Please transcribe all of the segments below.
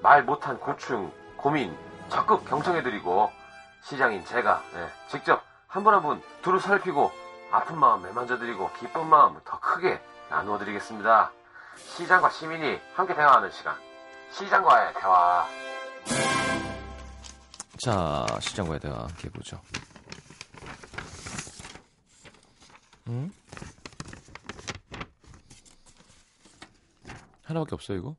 말 못한 고충, 고민 적극 경청해드리고 시장인 제가 네, 직접 한 분 한 분 두루 살피고 아픈 마음 매만져드리고 기쁜 마음 더 크게 나누어드리겠습니다. 시장과 시민이 함께 대화하는 시간. 시장과의 대화. 자, 시장과의 대화 함께 해보죠. 응? 하나밖에 없어요, 이거?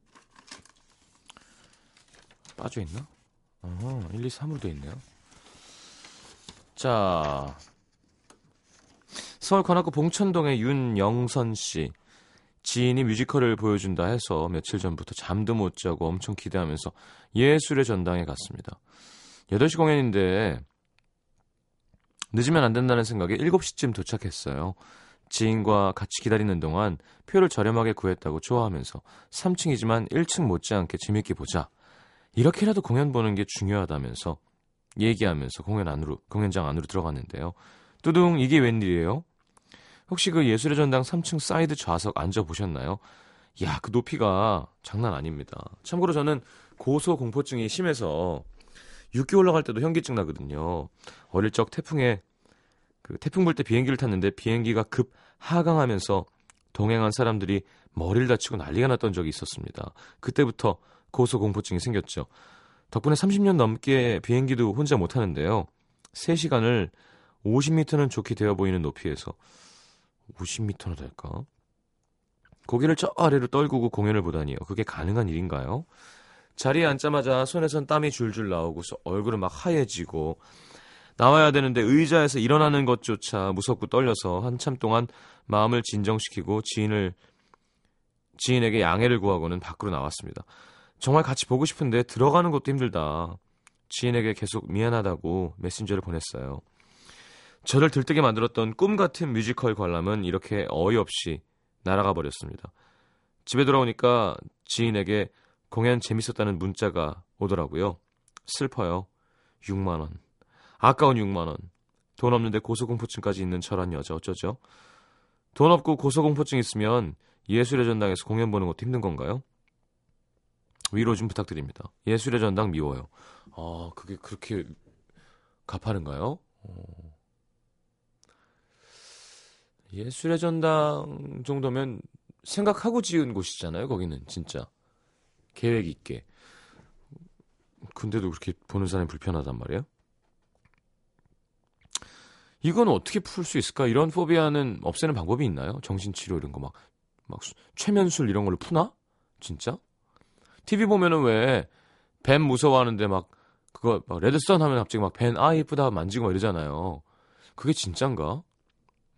빠져있나? 어허, 1, 2, 3으로 돼 있네요. 자, 서울 관악구 봉천동의 윤영선 씨. 지인이 뮤지컬을 보여준다 해서 며칠 전부터 잠도 못 자고 엄청 기대하면서 예술의 전당에 갔습니다. 8시 공연인데 늦으면 안 된다는 생각에 7시쯤 도착했어요. 지인과 같이 기다리는 동안 표를 저렴하게 구했다고 좋아하면서 3층이지만 1층 못지않게 재밌게 보자. 이렇게라도 공연 보는 게 중요하다면서 얘기하면서 공연 안으로 공연장 안으로 들어갔는데요. 뚜둥 이게 웬일이에요? 혹시 그 예술의 전당 3층 사이드 좌석 앉아 보셨나요? 야, 그 높이가 장난 아닙니다. 참고로 저는 고소 공포증이 심해서 6개 올라갈 때도 현기증 나거든요. 어릴 적 태풍에 그 태풍 불 때 비행기를 탔는데 비행기가 급 하강하면서 동행한 사람들이 머리를 다치고 난리가 났던 적이 있었습니다. 그때부터 고소 공포증이 생겼죠. 덕분에 30년 넘게 비행기도 혼자 못 타는데요. 3시간을 50m는 좋게 되어 보이는 높이에서 50m나 될까? 고개를 저 아래로 떨구고 공연을 보다니요. 그게 가능한 일인가요? 자리에 앉자마자 손에선 땀이 줄줄 나오고 얼굴은 막 하얘지고 나와야 되는데 의자에서 일어나는 것조차 무섭고 떨려서 한참 동안 마음을 진정시키고 지인을 지인에게 양해를 구하고는 밖으로 나왔습니다. 정말 같이 보고 싶은데 들어가는 것도 힘들다. 지인에게 계속 미안하다고 메신저를 보냈어요. 저를 들뜨게 만들었던 꿈 같은 뮤지컬 관람은 이렇게 어이없이 날아가 버렸습니다. 집에 돌아오니까 지인에게 공연 재밌었다는 문자가 오더라고요. 슬퍼요. 6만 원. 아까운 6만 원. 돈 없는데 고소공포증까지 있는 저란 여자 어쩌죠? 돈 없고 고소공포증 있으면 예술의 전당에서 공연 보는 것도 힘든 건가요? 위로 좀 부탁드립니다. 예술의 전당 미워요. 아, 그게 그렇게 가파른가요? 어... 예술의 전당 정도면 생각하고 지은 곳이잖아요. 거기는 진짜 계획 있게. 근데도 그렇게 보는 사람이 불편하단 말이에요. 이건 어떻게 풀 수 있을까? 이런 포비아는 없애는 방법이 있나요? 정신치료 이런 거 막, 막 최면술 이런 걸로 푸나? 진짜? TV 보면은 왜 뱀 무서워하는데 막 그거 막 레드선 하면 갑자기 막 뱀 아 예쁘다 만지고 막 이러잖아요. 그게 진짠가?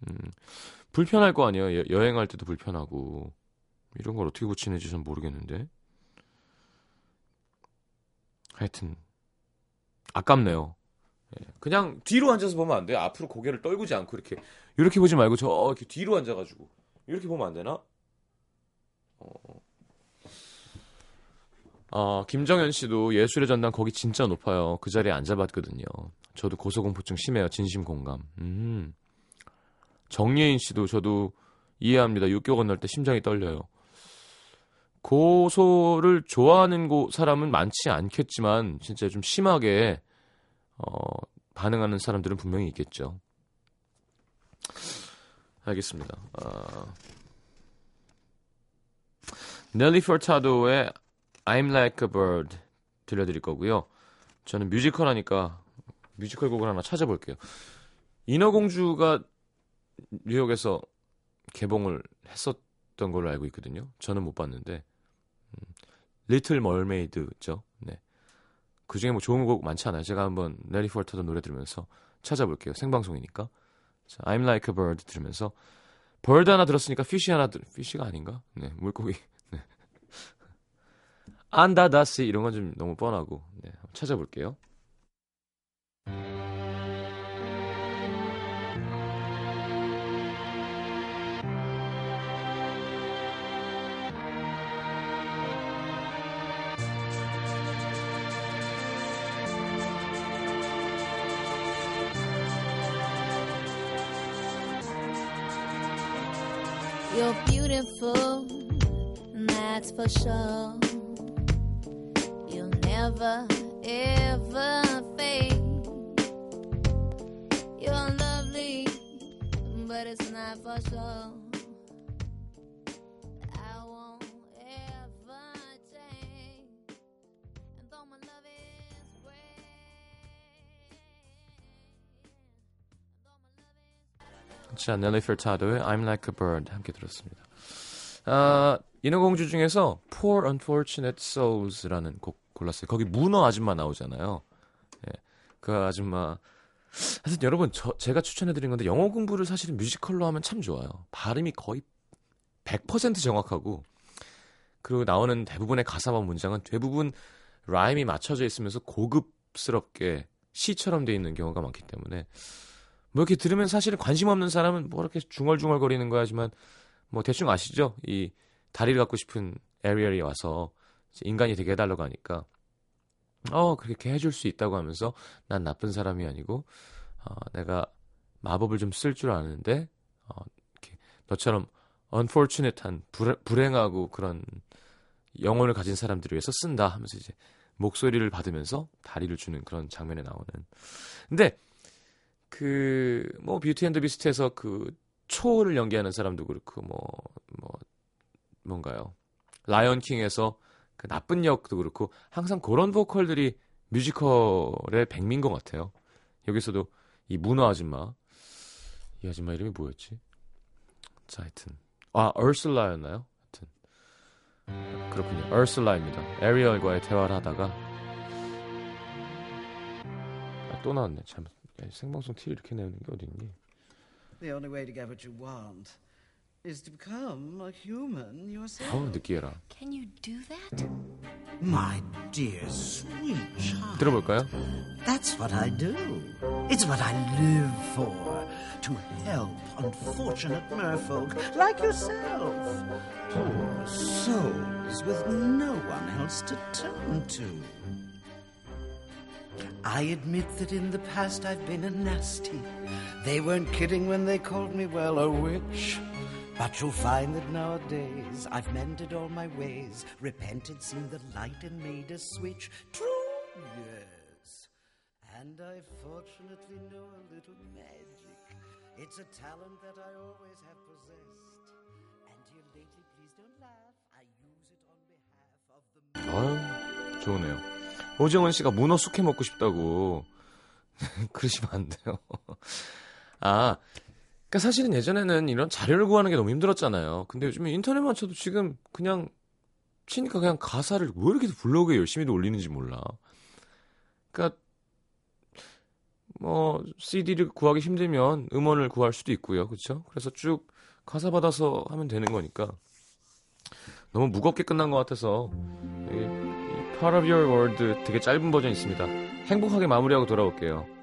음, 불편할 거 아니에요. 여, 행할 때도 불편하고 이런 걸 어떻게 고치는지 전 모르겠는데. 하여튼 아깝네요. 예, 그냥 뒤로 앉아서 보면 안 돼요. 앞으로 고개를 떨구지 않고 이렇게 이렇게 보지 말고 저 이렇게 뒤로 앉아가지고 이렇게 보면 안 되나? 어. 어, 김정현 씨도 예술의 전당 거기 진짜 높아요. 그 자리에 앉아봤거든요. 저도 고소공포증 심해요. 진심 공감. 음. 정예인 씨도 저도 이해합니다. 육교 건널 때 심장이 떨려요. 고소를 좋아하는 고, 사람은 많지 않겠지만 진짜 좀 심하게 어, 반응하는 사람들은 분명히 있겠죠. 알겠습니다. 아... 넬리 포타도의 I'm Like a Bird 들려드릴 거고요. 저는 뮤지컬 하니까 뮤지컬 곡을 하나 찾아볼게요. 인어공주가 뉴욕에서 개봉을 했었던 걸로 알고 있거든요. 저는 못 봤는데 Little Mermaid죠. 네. 그 중에 뭐 좋은 곡 많지 않아요. 제가 한번 넬리 퍼타도 노래 들으면서 찾아볼게요. 생방송이니까. 자, I'm Like a Bird 들으면서 bird 하나 들었으니까 fish 하나 들, fish가 아닌가? 네, 물고기. 네. 안다다시 이런 건 좀 너무 뻔하고. 네, 한번 찾아볼게요. Never, ever fade. You're lovely, but it's not for sure. 자, 넬리 페타도의 I'm Like a Bird 함께 들었습니다. 아, 인어공주 중에서 Poor Unfortunate Souls라는 곡 골랐어요. 거기 문어 아줌마 나오잖아요. 예, 그 아줌마. 하여튼 여러분, 저, 제가 추천해드린 건데 영어 공부를 사실은 뮤지컬로 하면 참 좋아요. 발음이 거의 100% 정확하고 그리고 나오는 대부분의 가사와 문장은 대부분 라임이 맞춰져 있으면서 고급스럽게 시처럼 돼 있는 경우가 많기 때문에 뭐 이렇게 들으면 사실은 관심 없는 사람은 뭐 이렇게 중얼중얼거리는 거 하지만 뭐 대충 아시죠? 이 다리를 갖고 싶은 에리얼이 와서 인간이 되게 해달라고 하니까 어 그렇게 해줄 수 있다고 하면서 난 나쁜 사람이 아니고 어, 내가 마법을 좀 쓸 줄 아는데 어, 이렇게 너처럼 unfortunate한 불, 불행하고 그런 영혼을 가진 사람들을 위해서 쓴다 하면서 이제 목소리를 받으면서 다리를 주는 그런 장면에 나오는. 근데 그 뭐 Beauty and Beast에서 그 초를 연기하는 사람도 그렇고 뭐 뭐 뭔가요? Lion King에서 그 나쁜 역도 그렇고 항상 그런 보컬들이 뮤지컬의 백미인 것 같아요. 여기서도 이 문어 아줌마 이 아줌마 이름이 뭐였지? 자 하여튼 아 얼슬라였나요? 하여튼 그렇군요. 얼슬라입니다. 에리얼과의 대화를 하다가 아, 또 나왔네. 참 야, 생방송 티 이렇게 내는 게 어딨니? The only way to get what you want is to become a human yourself. 아우 느끼해라. Can you do that? My dear sweet child. 들어볼까요? That's what I do. It's what I live for. To help unfortunate merfolk like yourself. Poor souls with no one else to turn to. I admit that in the past I've been a nasty. They weren't kidding when they called me, well, a witch. But you'll find that nowadays I've mended all my ways, repented, seen the light, and made a switch. True, yes. And I fortunately know a little magic. It's a talent that I always have possessed. And dear lady, please don't laugh. I use it on behalf of the. 아유, 좋으네요. 오정은 씨가 문어 숙회 먹고 싶다고. 그러시면 안 돼요. 아, 그니까 사실은 예전에는 이런 자료를 구하는 게 너무 힘들었잖아요. 근데 요즘에 인터넷만 쳐도 지금 그냥 치니까 그냥 가사를 왜 이렇게 블로그에 열심히도 올리는지 몰라. 그니까, 뭐, CD를 구하기 힘들면 음원을 구할 수도 있고요. 그쵸? 그래서 쭉 가사 받아서 하면 되는 거니까. 너무 무겁게 끝난 것 같아서, 이, 이 Part of Your World 되게 짧은 버전 있습니다. 행복하게 마무리하고 돌아올게요.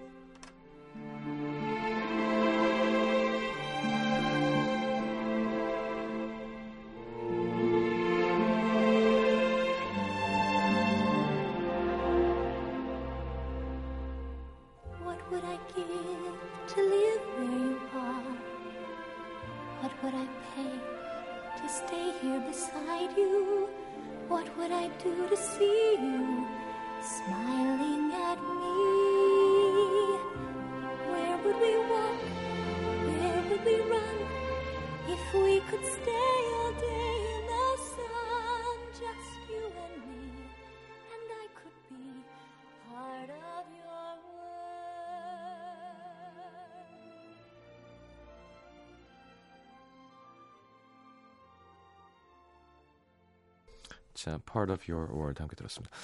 Of Your World 함께 들었습니다.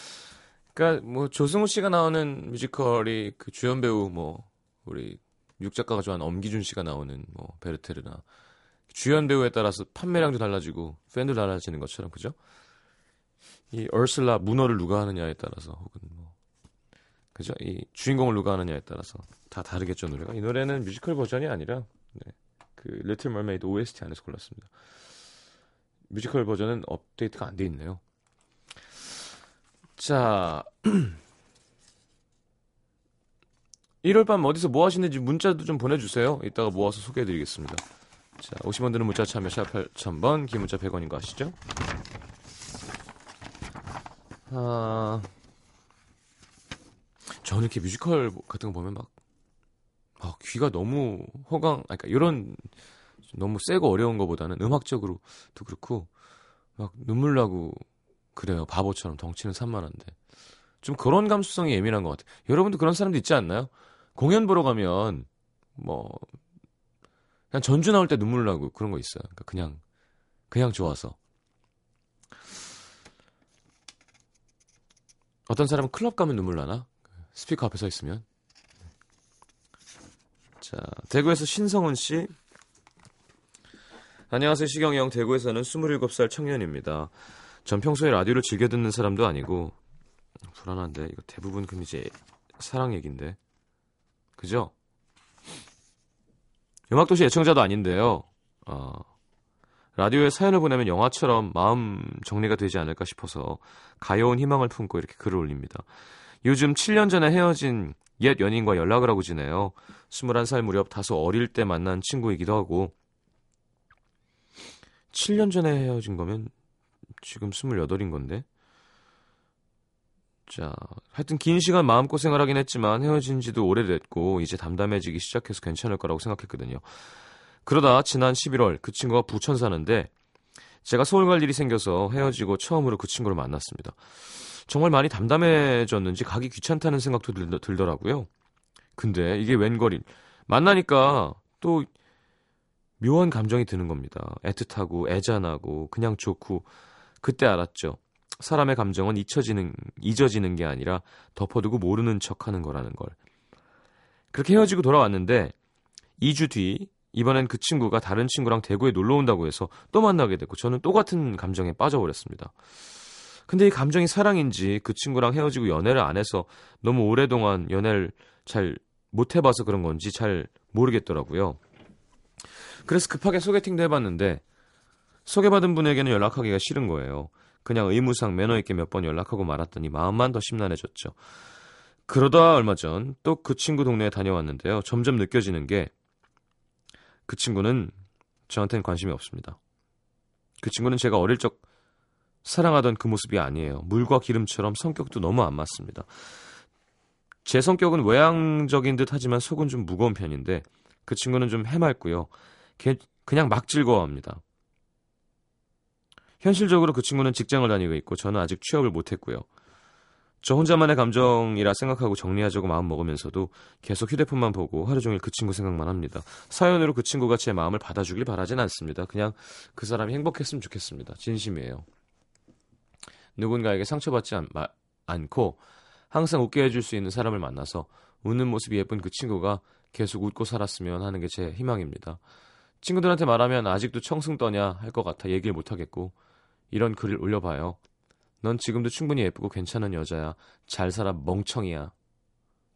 그러니까 뭐 조승우 씨가 나오는 뮤지컬이 그 주연 배우 뭐 우리 육 작가가 좋아하는 엄기준 씨가 나오는 뭐 베르테르나 주연 배우에 따라서 판매량도 달라지고 팬도 달라지는 것처럼 그죠? 이 얼슬라 문어를 누가 하느냐에 따라서 혹은 뭐 그죠? 이 주인공을 누가 하느냐에 따라서 다 다르겠죠 노래가. 이 노래는 뮤지컬 버전이 아니라 네, 그 Little Mermaid OST 안에서 골랐습니다. 뮤지컬 버전은 업데이트가 안 돼 있네요. 자, 1월 밤 어디서 뭐 하시는지 문자도 좀 보내주세요. 이따가 모아서 소개해드리겠습니다. 자, 50원 드는 문자 참여 샵 8000번, 긴 문자 100원인 거 아시죠? 아, 저는 이렇게 뮤지컬 같은 거 보면 막, 아, 귀가 너무 허강, 아니, 그러니까 이런 너무 세고 어려운 거보다는 음악적으로도 그렇고 막 눈물 나고 그래요. 바보처럼 덩치는 산만한데. 좀 그런 감수성이 예민한 것 같아요. 여러분도 그런 사람도 있지 않나요? 공연 보러 가면 뭐 그냥 전주 나올 때 눈물 나고 그런 거 있어요. 그러니까 그냥 그냥 좋아서. 어떤 사람은 클럽 가면 눈물 나나? 스피커 앞에 서 있으면. 자, 대구에서 신성훈 씨. 안녕하세요, 시경이 형. 대구에서는 27살 청년입니다. 전 평소에 라디오를 즐겨 듣는 사람도 아니고 불안한데 이거 대부분 그럼 이제 사랑 얘긴데 그죠? 음악도시 애청자도 아닌데요. 어, 라디오에 사연을 보내면 영화처럼 마음 정리가 되지 않을까 싶어서 가여운 희망을 품고 이렇게 글을 올립니다. 요즘 7년 전에 헤어진 옛 연인과 연락을 하고 지내요. 21살 무렵 다소 어릴 때 만난 친구이기도 하고 7년 전에 헤어진 거면 지금 28인 건데. 자, 하여튼 긴 시간 마음고생을 하긴 했지만 헤어진 지도 오래됐고 이제 담담해지기 시작해서 괜찮을 거라고 생각했거든요. 그러다 지난 11월 그 친구가 부천 사는데 제가 서울 갈 일이 생겨서 헤어지고 처음으로 그 친구를 만났습니다. 정말 많이 담담해졌는지 가기 귀찮다는 생각도 들, 들더라고요. 근데 이게 웬걸이 만나니까 또 묘한 감정이 드는 겁니다. 애틋하고 애잔하고 그냥 좋고 그때 알았죠. 사람의 감정은 잊혀지는 잊어지는 게 아니라 덮어두고 모르는 척 하는 거라는 걸. 그렇게 헤어지고 돌아왔는데 2주 뒤 이번엔 그 친구가 다른 친구랑 대구에 놀러 온다고 해서 또 만나게 됐고 저는 똑같은 감정에 빠져버렸습니다. 근데 이 감정이 사랑인지 그 친구랑 헤어지고 연애를 안 해서 너무 오랫동안 연애를 잘 못 해봐서 그런 건지 잘 모르겠더라고요. 그래서 급하게 소개팅도 해봤는데 소개받은 분에게는 연락하기가 싫은 거예요. 그냥 의무상 매너 있게 몇 번 연락하고 말았더니 마음만 더 심란해졌죠. 그러다 얼마 전 또 그 친구 동네에 다녀왔는데요. 점점 느껴지는 게 그 친구는 저한테는 관심이 없습니다. 그 친구는 제가 어릴 적 사랑하던 그 모습이 아니에요. 물과 기름처럼 성격도 너무 안 맞습니다. 제 성격은 외향적인 듯 하지만 속은 좀 무거운 편인데 그 친구는 좀 해맑고요. 걔 그냥 막 즐거워합니다. 현실적으로 그 친구는 직장을 다니고 있고 저는 아직 취업을 못했고요. 저 혼자만의 감정이라 생각하고 정리하자고 마음 먹으면서도 계속 휴대폰만 보고 하루 종일 그 친구 생각만 합니다. 사연으로 그 친구가 제 마음을 받아주길 바라진 않습니다. 그냥 그 사람이 행복했으면 좋겠습니다. 진심이에요. 누군가에게 상처받지 않, 마, 않고 항상 웃게 해줄 수 있는 사람을 만나서 웃는 모습이 예쁜 그 친구가 계속 웃고 살았으면 하는 게 제 희망입니다. 친구들한테 말하면 아직도 청승 떠냐 할 것 같아 얘기를 못하겠고 이런 글을 올려봐요. 넌 지금도 충분히 예쁘고 괜찮은 여자야. 잘 살아 멍청이야.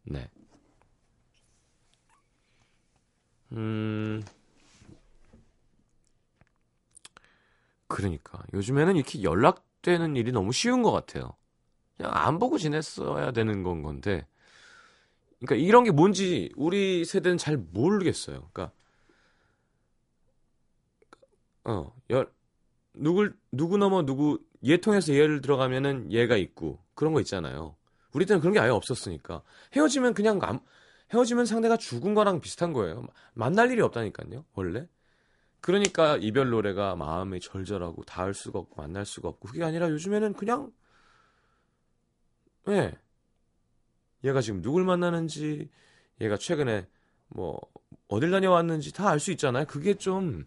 네. 음. 그러니까 요즘에는 이렇게 연락되는 일이 너무 쉬운 것 같아요. 그냥 안 보고 지냈어야 되는 건 건데. 그러니까 이런 게 뭔지 우리 세대는 잘 모르겠어요. 그러니까 어, 여, 누굴 누구 넘어 누구 얘 통해서 얘를 들어가면은 얘가 있고 그런 거 있잖아요. 우리 때는 그런 게 아예 없었으니까 헤어지면 그냥 안, 헤어지면 상대가 죽은 거랑 비슷한 거예요. 만날 일이 없다니까요. 원래. 그러니까 이별 노래가 마음이 절절하고 닿을 수가 없고 만날 수가 없고 그게 아니라 요즘에는 그냥 예. 네. 얘가 지금 누굴 만나는지 얘가 최근에 뭐 어딜 다녀왔는지 다 알 수 있잖아요. 그게 좀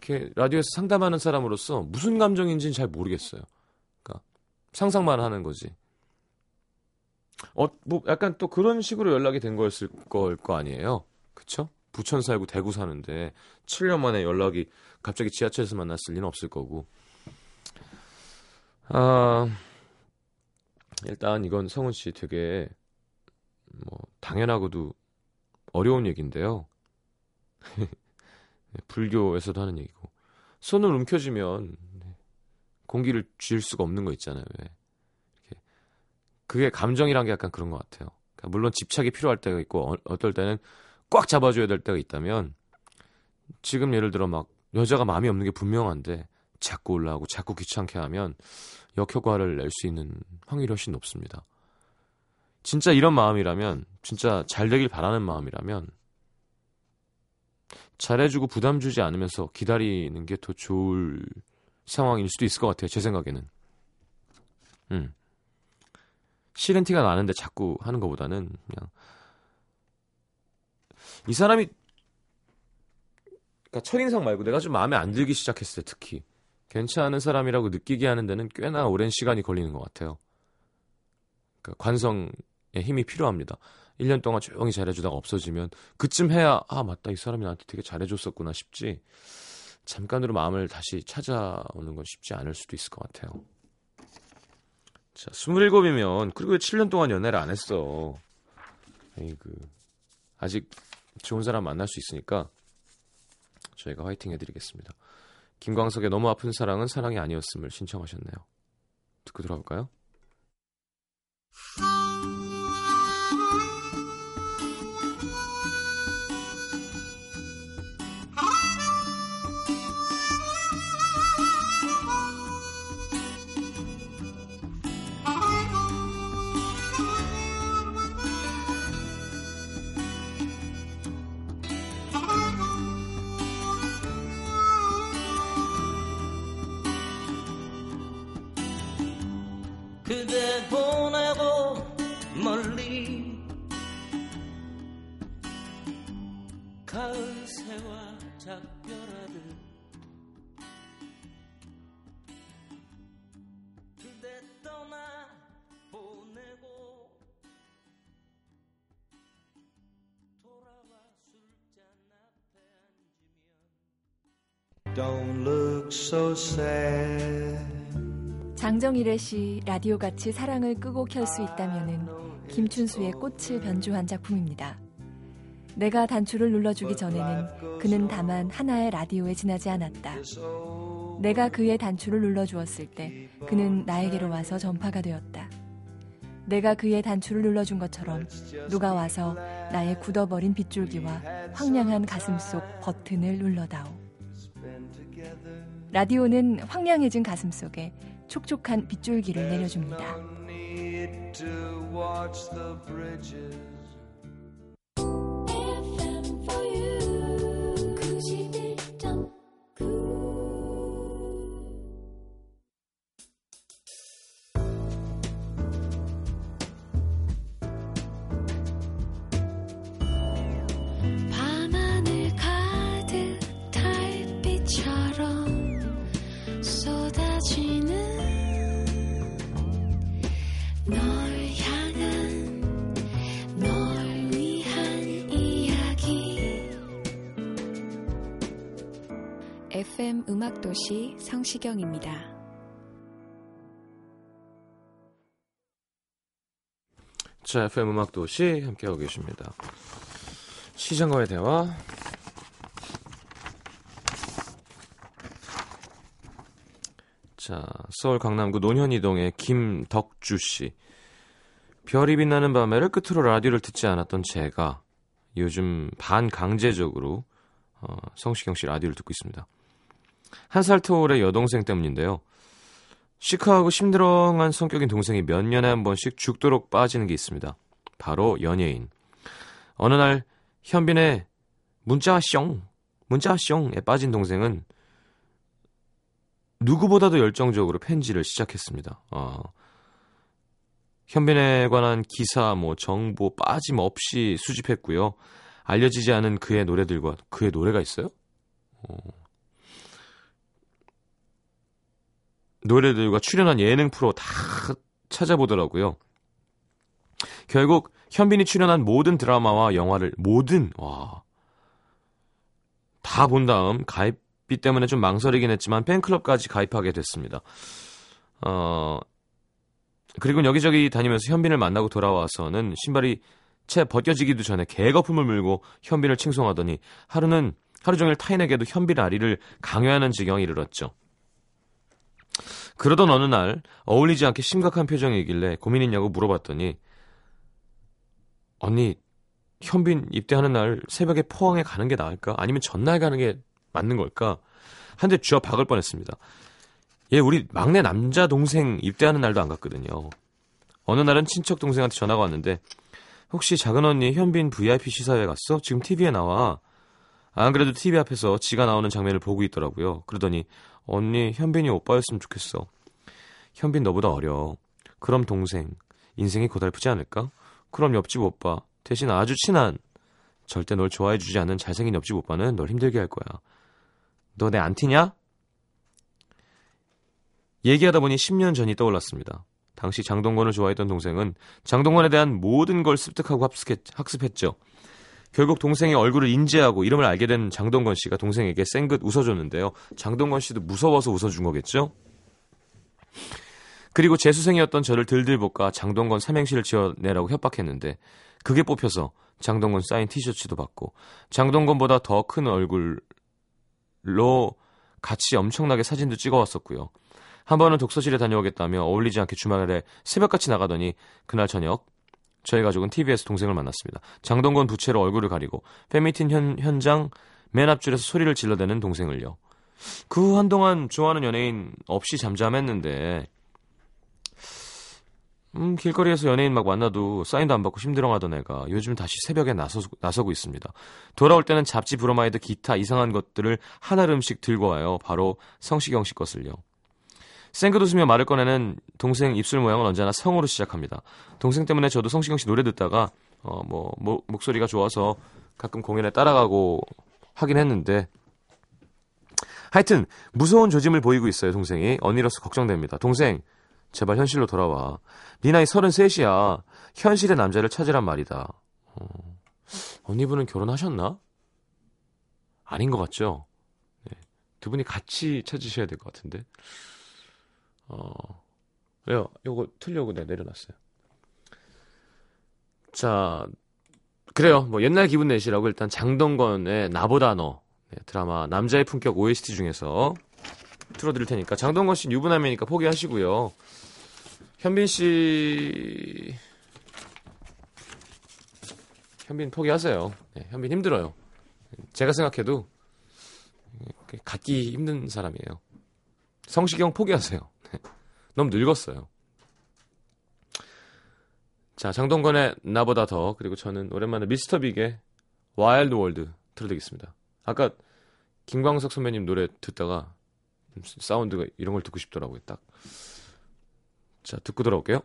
이렇게 라디오에서 상담하는 사람으로서 무슨 감정인지는 잘 모르겠어요. 그러니까 상상만 하는 거지. 어, 뭐 약간 또 그런 식으로 연락이 된 거였을 걸 거 아니에요. 그쵸? 부천 살고 대구 사는데 7년 만에 연락이 갑자기 지하철에서 만났을 리는 없을 거고. 아, 일단 이건 성훈 씨 되게 뭐 당연하고도 어려운 얘기인데요. 불교에서도 하는 얘기고 손을 움켜쥐면 공기를 쥘 수가 없는 거 있잖아요. 왜. 이렇게 그게 감정이란 게 약간 그런 것 같아요. 그러니까 물론 집착이 필요할 때가 있고 어, 어떨 때는 꽉 잡아줘야 될 때가 있다면 지금 예를 들어 막 여자가 마음이 없는 게 분명한데 자꾸 올라오고 자꾸 귀찮게 하면 역효과를 낼 수 있는 확률이 훨씬 높습니다. 진짜 이런 마음이라면 진짜 잘 되길 바라는 마음이라면 잘해주고 부담 주지 않으면서 기다리는 게 더 좋을 상황일 수도 있을 것 같아요. 제 생각에는. 음. 싫은 티가 나는데 자꾸 하는 것보다는 그냥 이 사람이 그러니까 첫인상 말고 내가 좀 마음에 안 들기 시작했을 때 특히 괜찮은 사람이라고 느끼게 하는 데는 꽤나 오랜 시간이 걸리는 것 같아요. 그러니까 관성의 힘이 필요합니다. 1년 동안 조용히 잘해주다가 없어지면 그쯤 해야 아 맞다 이 사람이 나한테 되게 잘해줬었구나 싶지 잠깐으로 마음을 다시 찾아오는 건 쉽지 않을 수도 있을 것 같아요. 자, 27이면 그리고 왜 7년 동안 연애를 안 했어? 에이그 아직 좋은 사람 만날 수 있으니까 저희가 화이팅 해드리겠습니다. 김광석의 너무 아픈 사랑은 사랑이 아니었음을 신청하셨네요. 듣고 들어볼까요? 장정일의 시 라디오 같이 사랑을 끄고 켤 수 있다면은 김춘수의 꽃을 변주한 작품입니다. 내가 단추를 눌러주기 전에는 그는 다만 하나의 라디오에 지나지 않았다. 내가 그의 단추를 눌러주었을 때 그는 나에게로 와서 전파가 되었다. 내가 그의 단추를 눌러준 것처럼 누가 와서 나의 굳어버린 빗줄기와 황량한 가슴 속 버튼을 눌러다오. 라디오는 황량해진 가슴 속에 촉촉한 빗줄기를 내려줍니다. FM 음악도시 성시경입니다. 자, FM 음악도시 함께하고 계십니다. 시장과의 대화. 자, 서울 강남구 논현이동의 김덕주 씨. 별이 빛나는 밤에를 끝으로 라디오를 듣지 않았던 제가 요즘 반 강제적으로 어, 성시경 씨 라디오를 듣고 있습니다. 한 살 터울의 여동생 때문인데요. 시크하고 심드렁한 성격인 동생이 몇 년에 한 번씩 죽도록 빠지는 게 있습니다. 바로 연예인. 어느 날 현빈의 문자숑, 문자숑에 빠진 동생은 누구보다도 열정적으로 편지를 시작했습니다. 어, 현빈에 관한 기사, 뭐 정보 빠짐없이 수집했고요. 알려지지 않은 그의 노래들과 그의 노래가 있어요? 어. 노래들과 출연한 예능 프로 다 찾아보더라고요. 결국 현빈이 출연한 모든 드라마와 영화를 모든 와. 다 본 다음 가입비 때문에 좀 망설이긴 했지만 팬클럽까지 가입하게 됐습니다. 어 그리고 여기저기 다니면서 현빈을 만나고 돌아와서는 신발이 채 벗겨지기도 전에 개거품을 물고 현빈을 칭송하더니 하루는 하루 종일 타인에게도 현빈 아리를 강요하는 지경에 이르렀죠. 그러던 어느 날 어울리지 않게 심각한 표정이길래 고민 있냐고 물어봤더니 언니 현빈 입대하는 날 새벽에 포항에 가는 게 나을까? 아니면 전날 가는 게 맞는 걸까? 한대 쥐어 박을 뻔했습니다. 얘 우리 막내 남자 동생 입대하는 날도 안 갔거든요. 어느 날은 친척 동생한테 전화가 왔는데 혹시 작은 언니 현빈 VIP 시사회 갔어? 지금 TV에 나와. 안 그래도 TV 앞에서 지가 나오는 장면을 보고 있더라고요. 그러더니 언니 현빈이 오빠였으면 좋겠어. 현빈 너보다 어려. 그럼 동생 인생이 고달프지 않을까? 그럼 옆집 오빠 대신 아주 친한 절대 널 좋아해주지 않는 잘생긴 옆집 오빠는 널 힘들게 할 거야. 너 내 안티냐? 얘기하다 보니 10년 전이 떠올랐습니다. 당시 장동건을 좋아했던 동생은 장동건에 대한 모든 걸 습득하고 합숙했, 학습했죠. 결국 동생의 얼굴을 인지하고 이름을 알게 된 장동건 씨가 동생에게 쌩긋 웃어줬는데요. 장동건 씨도 무서워서 웃어준 거겠죠? 그리고 재수생이었던 저를 들들 볶아 장동건 삼행시를 지어내라고 협박했는데 그게 뽑혀서 장동건 사인 티셔츠도 받고 장동건보다 더 큰 얼굴로 같이 엄청나게 사진도 찍어왔었고요. 한 번은 독서실에 다녀오겠다며 어울리지 않게 주말에 새벽같이 나가더니 그날 저녁 저희 가족은 TV에서 동생을 만났습니다. 장동건 부채로 얼굴을 가리고 팬미팅 현, 현장 맨 앞줄에서 소리를 질러대는 동생을요. 그 후 한동안 좋아하는 연예인 없이 잠잠했는데 음, 길거리에서 연예인 막 만나도 사인도 안 받고 힘들어하던 애가 요즘 다시 새벽에 나서, 나서고 있습니다. 돌아올 때는 잡지, 브로마이드, 기타 이상한 것들을 한 아름씩 들고 와요. 바로 성시경 씨 것을요. 생긋 웃으며 말을 꺼내는 동생 입술 모양은 언제나 성으로 시작합니다. 동생 때문에 저도 성시경 씨 노래 듣다가 어, 뭐, 뭐 목소리가 좋아서 가끔 공연에 따라가고 하긴 했는데 하여튼 무서운 조짐을 보이고 있어요 동생이 언니로서 걱정됩니다. 동생 제발 현실로 돌아와. 네 나이 33이야. 현실의 남자를 찾으란 말이다. 어, 언니분은 결혼하셨나? 아닌 것 같죠? 네. 두 분이 같이 찾으셔야 될 것 같은데. 어, 왜요? 요거 틀려고 내가 내려놨어요. 자, 그래요. 뭐 옛날 기분 내시라고 일단 장동건의 나보다 너 네, 드라마 남자의 품격 OST 중에서 틀어드릴 테니까 장동건 씨 유부남이니까 포기하시고요. 현빈 씨 현빈 포기하세요. 네, 현빈 힘들어요. 제가 생각해도 갖기 힘든 사람이에요. 성시경 포기하세요. 네, 너무 늙었어요. 자, 장동건의 나보다 더 그리고 저는 오랜만에 미스터 빅의 Wild World 틀어드리겠습니다. 아까 김광석 선배님 노래 듣다가 사운드가 이런 걸 듣고 싶더라고요. 딱. 자, 듣고 돌아올게요.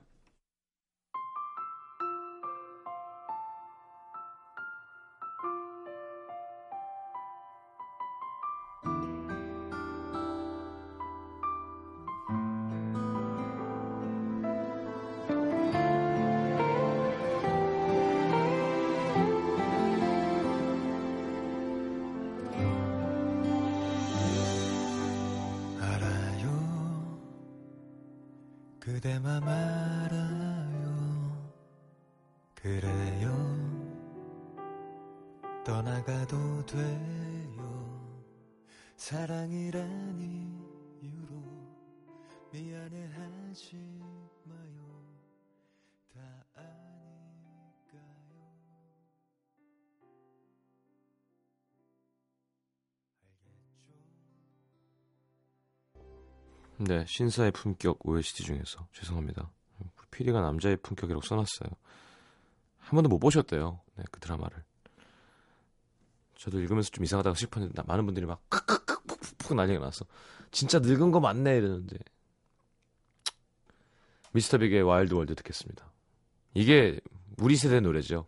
알아요. 그래요. 떠나가도 돼요. 사랑이란 이유로 미안해하지 네, 신사의 품격 OST 중에서 죄송합니다. 피디가 남자의 품격이라고 써놨어요. 한 번도 못 보셨대요. 네, 그 드라마를. 저도 읽으면서 좀 이상하다고 싶었는데 나- 많은 분들이 막 크크크 푹푹 난리가 났어. 진짜 늙은 거 맞네 이러는데. 미스터 빅의 Wild World 듣겠습니다. 이게 우리 세대 노래죠.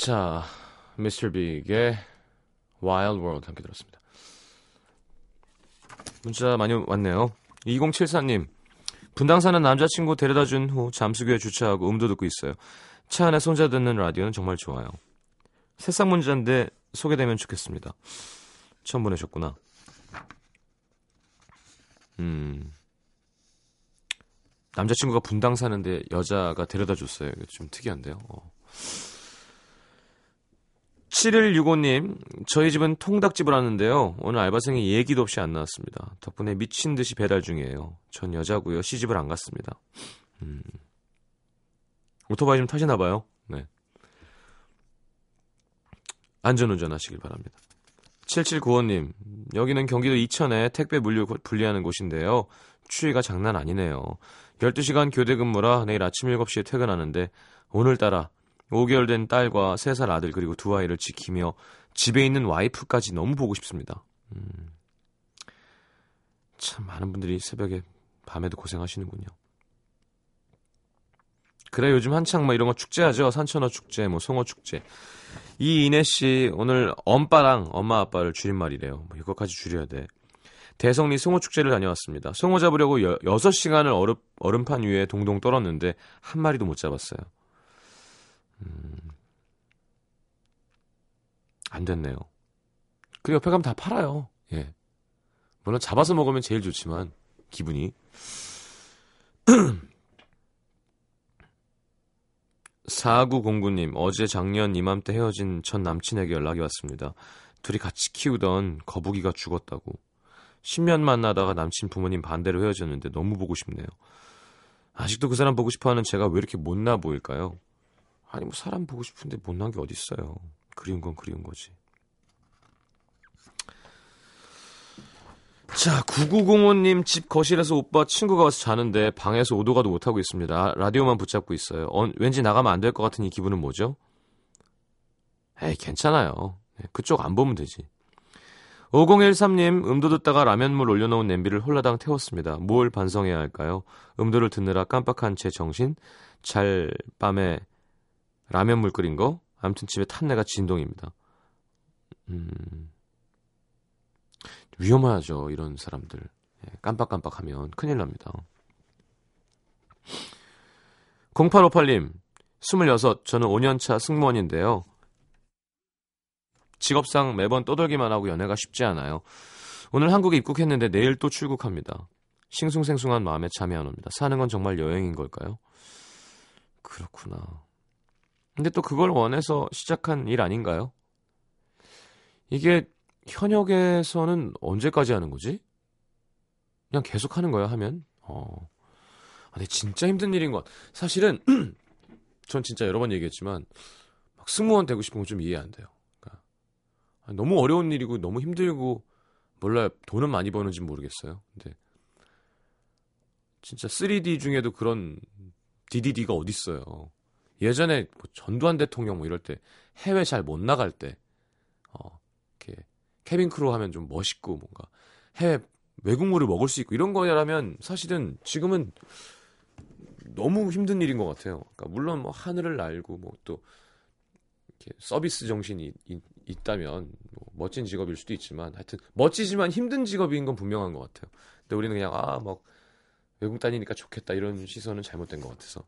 자, 미스터 빅의 Wild World 함께 들었습니다. 문자 많이 왔네요. 2074님, 분당 사는 남자친구 데려다 준 후 잠수교에 주차하고 음도 듣고 있어요. 차 안에서 혼자 듣는 라디오는 정말 좋아요. 새싹 문자인데 소개되면 좋겠습니다. 처음 보내셨구나. 음. 남자친구가 분당 사는데 여자가 데려다 줬어요. 좀 특이한데요. 어. 7165님, 저희 집은 통닭집을 하는데요. 오늘 알바생이 얘기도 없이 안 나왔습니다. 덕분에 미친 듯이 배달 중이에요. 전 여자고요. 시집을 안 갔습니다. 음. 오토바이 좀 타시나 봐요. 네. 안전운전 하시길 바랍니다. 7795님, 여기는 경기도 이천에 택배 물류 고- 분리하는 곳인데요. 추위가 장난 아니네요. 12시간 교대 근무라 내일 아침 7시에 퇴근하는데 오늘따라 5개월 된 딸과 3살 아들 그리고 두 아이를 지키며 집에 있는 와이프까지 너무 보고 싶습니다. 음. 참 많은 분들이 새벽에 밤에도 고생하시는군요. 그래 요즘 한창 뭐 이런 거 축제하죠. 산천어 축제, 뭐 송어 축제. 이 이내 씨 오늘 엄빠랑 엄마 아빠를 줄임말이래요. 뭐 이것까지 줄여야 돼. 대성리 송어 축제를 다녀왔습니다. 송어 잡으려고 여, 6시간을 얼음, 얼음판 위에 동동 떨었는데 한 마리도 못 잡았어요. 안 됐네요. 그 옆에 가면 다 팔아요. 예. 물론 잡아서 먹으면 제일 좋지만 기분이 4909님 어제 작년 이맘때 헤어진 전 남친에게 연락이 왔습니다. 둘이 같이 키우던 거북이가 죽었다고. 10년 만나다가 남친 부모님 반대로 헤어졌는데 너무 보고 싶네요. 아직도 그 사람 보고 싶어하는 제가 왜 이렇게 못나 보일까요? 아니 뭐 사람 보고 싶은데 못난 게 어딨어요. 그리운 건 그리운 거지. 자, 9905님 집 거실에서 오빠 친구가 와서 자는데 방에서 오도 가도 못하고 있습니다. 라디오만 붙잡고 있어요. 어, 왠지 나가면 안 될 것 같은 이 기분은 뭐죠? 에이, 괜찮아요. 네, 그쪽 안 보면 되지. 5013님, 음도 듣다가 라면물 올려놓은 냄비를 홀라당 태웠습니다. 뭘 반성해야 할까요? 음도를 듣느라 깜빡한 제 정신? 잘 밤에 라면 물 끓인 거? 아무튼 집에 탄내가 진동입니다. 음, 위험하죠, 이런 사람들. 예, 깜빡깜빡하면 큰일 납니다. 0858님, 26, 저는 5년차 승무원인데요. 직업상 매번 떠돌기만 하고 연애가 쉽지 않아요. 오늘 한국에 입국했는데 내일 또 출국합니다. 싱숭생숭한 마음에 잠이 안 옵니다. 사는 건 정말 여행인 걸까요? 그렇구나. 근데 또 그걸 원해서 시작한 일 아닌가요? 이게 현역에서는 언제까지 하는 거지? 그냥 계속 하는 거야 하면? 어. 아, 근데 진짜 힘든 일인 것. 같- 사실은 전 진짜 여러 번 얘기했지만 막 승무원 되고 싶은 건 좀 이해 안 돼요. 그러니까 아, 너무 어려운 일이고 너무 힘들고 몰라요. 돈은 많이 버는지 모르겠어요. 근데 진짜 3D 중에도 그런 DDD가 어딨어요. 예전에 뭐 전두환 대통령 뭐 이럴 때 해외 잘 못 나갈 때 어, 이렇게 cabin crew 하면 좀 멋있고 뭔가 해외 외국물을 먹을 수 있고 이런 거라면 사실은 지금은 너무 힘든 일인 것 같아요. 그러니까 물론 뭐 하늘을 날고 뭐 또 이렇게 서비스 정신이 있, 다면 뭐 멋진 직업일 수도 있지만 하여튼 멋지지만 힘든 직업인 건 분명한 것 같아요. 근데 우리는 그냥 아막 외국 다니니까 좋겠다 이런 시선은 잘못된 것 같아서.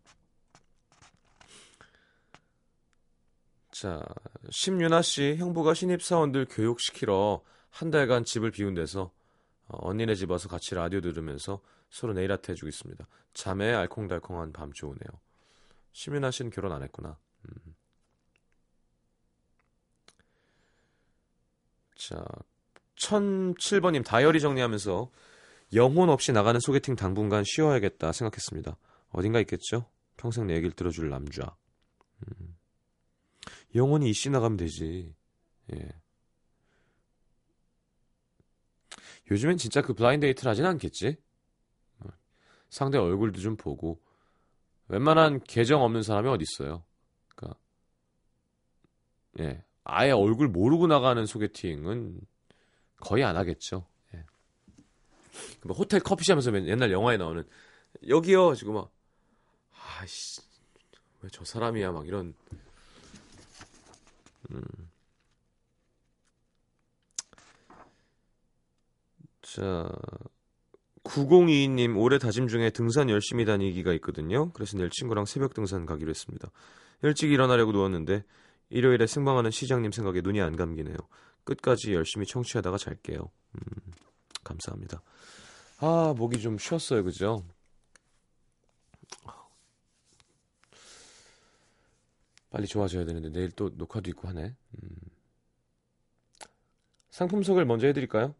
자, 심윤아 씨 형부가 신입 사원들 교육시키러 한 달간 집을 비운 데서 어, 언니네 집 와서 같이 라디오 들으면서 서로 네일 아트 해주고 있습니다. 자매 알콩달콩한 밤 좋으네요. 심윤아 씨는 결혼 안 했구나. 음. 자, 1007번님 다이어리 정리하면서 영혼 없이 나가는 소개팅 당분간 쉬어야겠다 생각했습니다. 어딘가 있겠죠? 평생 내 얘기를 들어줄 남자. 음. 영혼이 이씨 나가면 되지. 예. 요즘엔 진짜 그 블라인드 데이트를 하진 않겠지? 어. 상대 얼굴도 좀 보고 웬만한 계정 없는 사람이 어디 있어요? 그러니까 예. 아예 얼굴 모르고 나가는 소개팅은 거의 안 하겠죠. 예. 뭐 호텔 커피숍에서 옛날 영화에 나오는 여기요 지금 막 아씨 왜 저 사람이야 막 이런 음. 자 9022님 올해 다짐 중에 등산 열심히 다니기가 있거든요. 그래서 내일 친구랑 새벽 등산 가기로 했습니다. 일찍 일어나려고 누웠는데 일요일에 승방하는 시장님 생각에 눈이 안 감기네요. 끝까지 열심히 청취하다가 잘게요. 음, 감사합니다. 아 목이 좀 쉬었어요, 그죠? 빨리 좋아져야 되는데 내일 또 녹화도 있고 하네. 음. 상품 소개를 먼저 해드릴까요?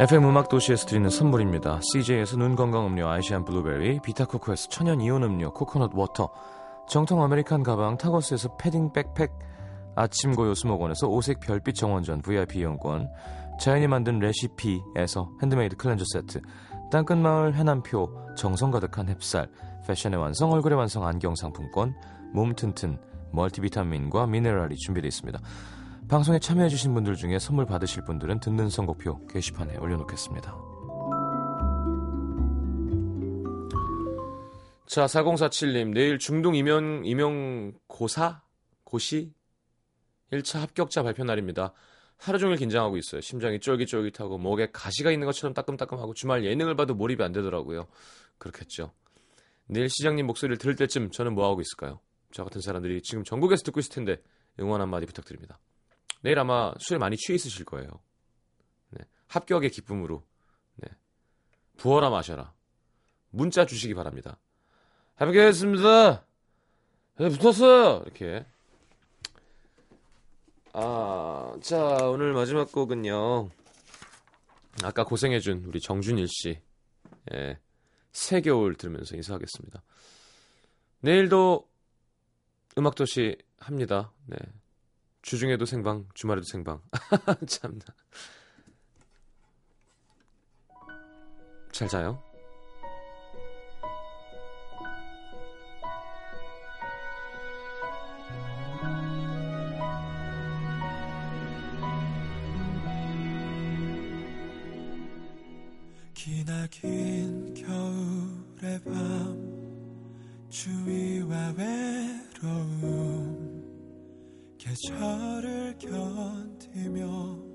FM 음악 도시에서 드리는 선물입니다. CJ에서 눈 건강 음료 아이시안 블루베리, 비타코코에서 천연 이온 음료 코코넛 water, 정통 American 가방 타거스에서 패딩 백팩, 아침고요수목원에서 오색 별빛 정원전 VIP 이용권, 자연이 만든 레시피에서 handmade cleanser 세트, 땅끝마을 해남표 정성 가득한 햅쌀, 패션의 완성 얼굴의 완성 안경 상품권, 몸 튼튼 멀티비타민과 미네랄이 준비되어 있습니다. 방송에 참여해주신 분들 중에 선물 받으실 분들은 듣는 선곡표 게시판에 올려놓겠습니다. 자, 4047님, 내일 중동 임용, 임용 고사? 고시? 1차 합격자 발표 날입니다. 하루 종일 긴장하고 있어요. 심장이 쫄깃쫄깃하고 목에 가시가 있는 것처럼 따끔따끔하고 주말 예능을 봐도 몰입이 안 되더라고요. 그렇겠죠. 내일 시장님 목소리를 들을 때쯤 저는 뭐하고 있을까요? 저 같은 사람들이 지금 전국에서 듣고 있을 텐데 응원 한마디 부탁드립니다. 내일 아마 술에 많이 취해 있으실 거예요. 네. 합격의 기쁨으로 네. 부어라 마셔라. 문자 주시기 바랍니다. 합격했습니다. 네, 붙었어요. 이렇게. 아, 자 오늘 마지막 곡은요. 아까 고생해준 우리 정준일 씨. 예, 새 겨울 들으면서 인사하겠습니다. 내일도 음악도시 합니다. 네. 주중에도 생방, 주말에도 생방. 참나. 잘 자요. 긴 겨울의 밤 추위와 외로움 계절을 견디며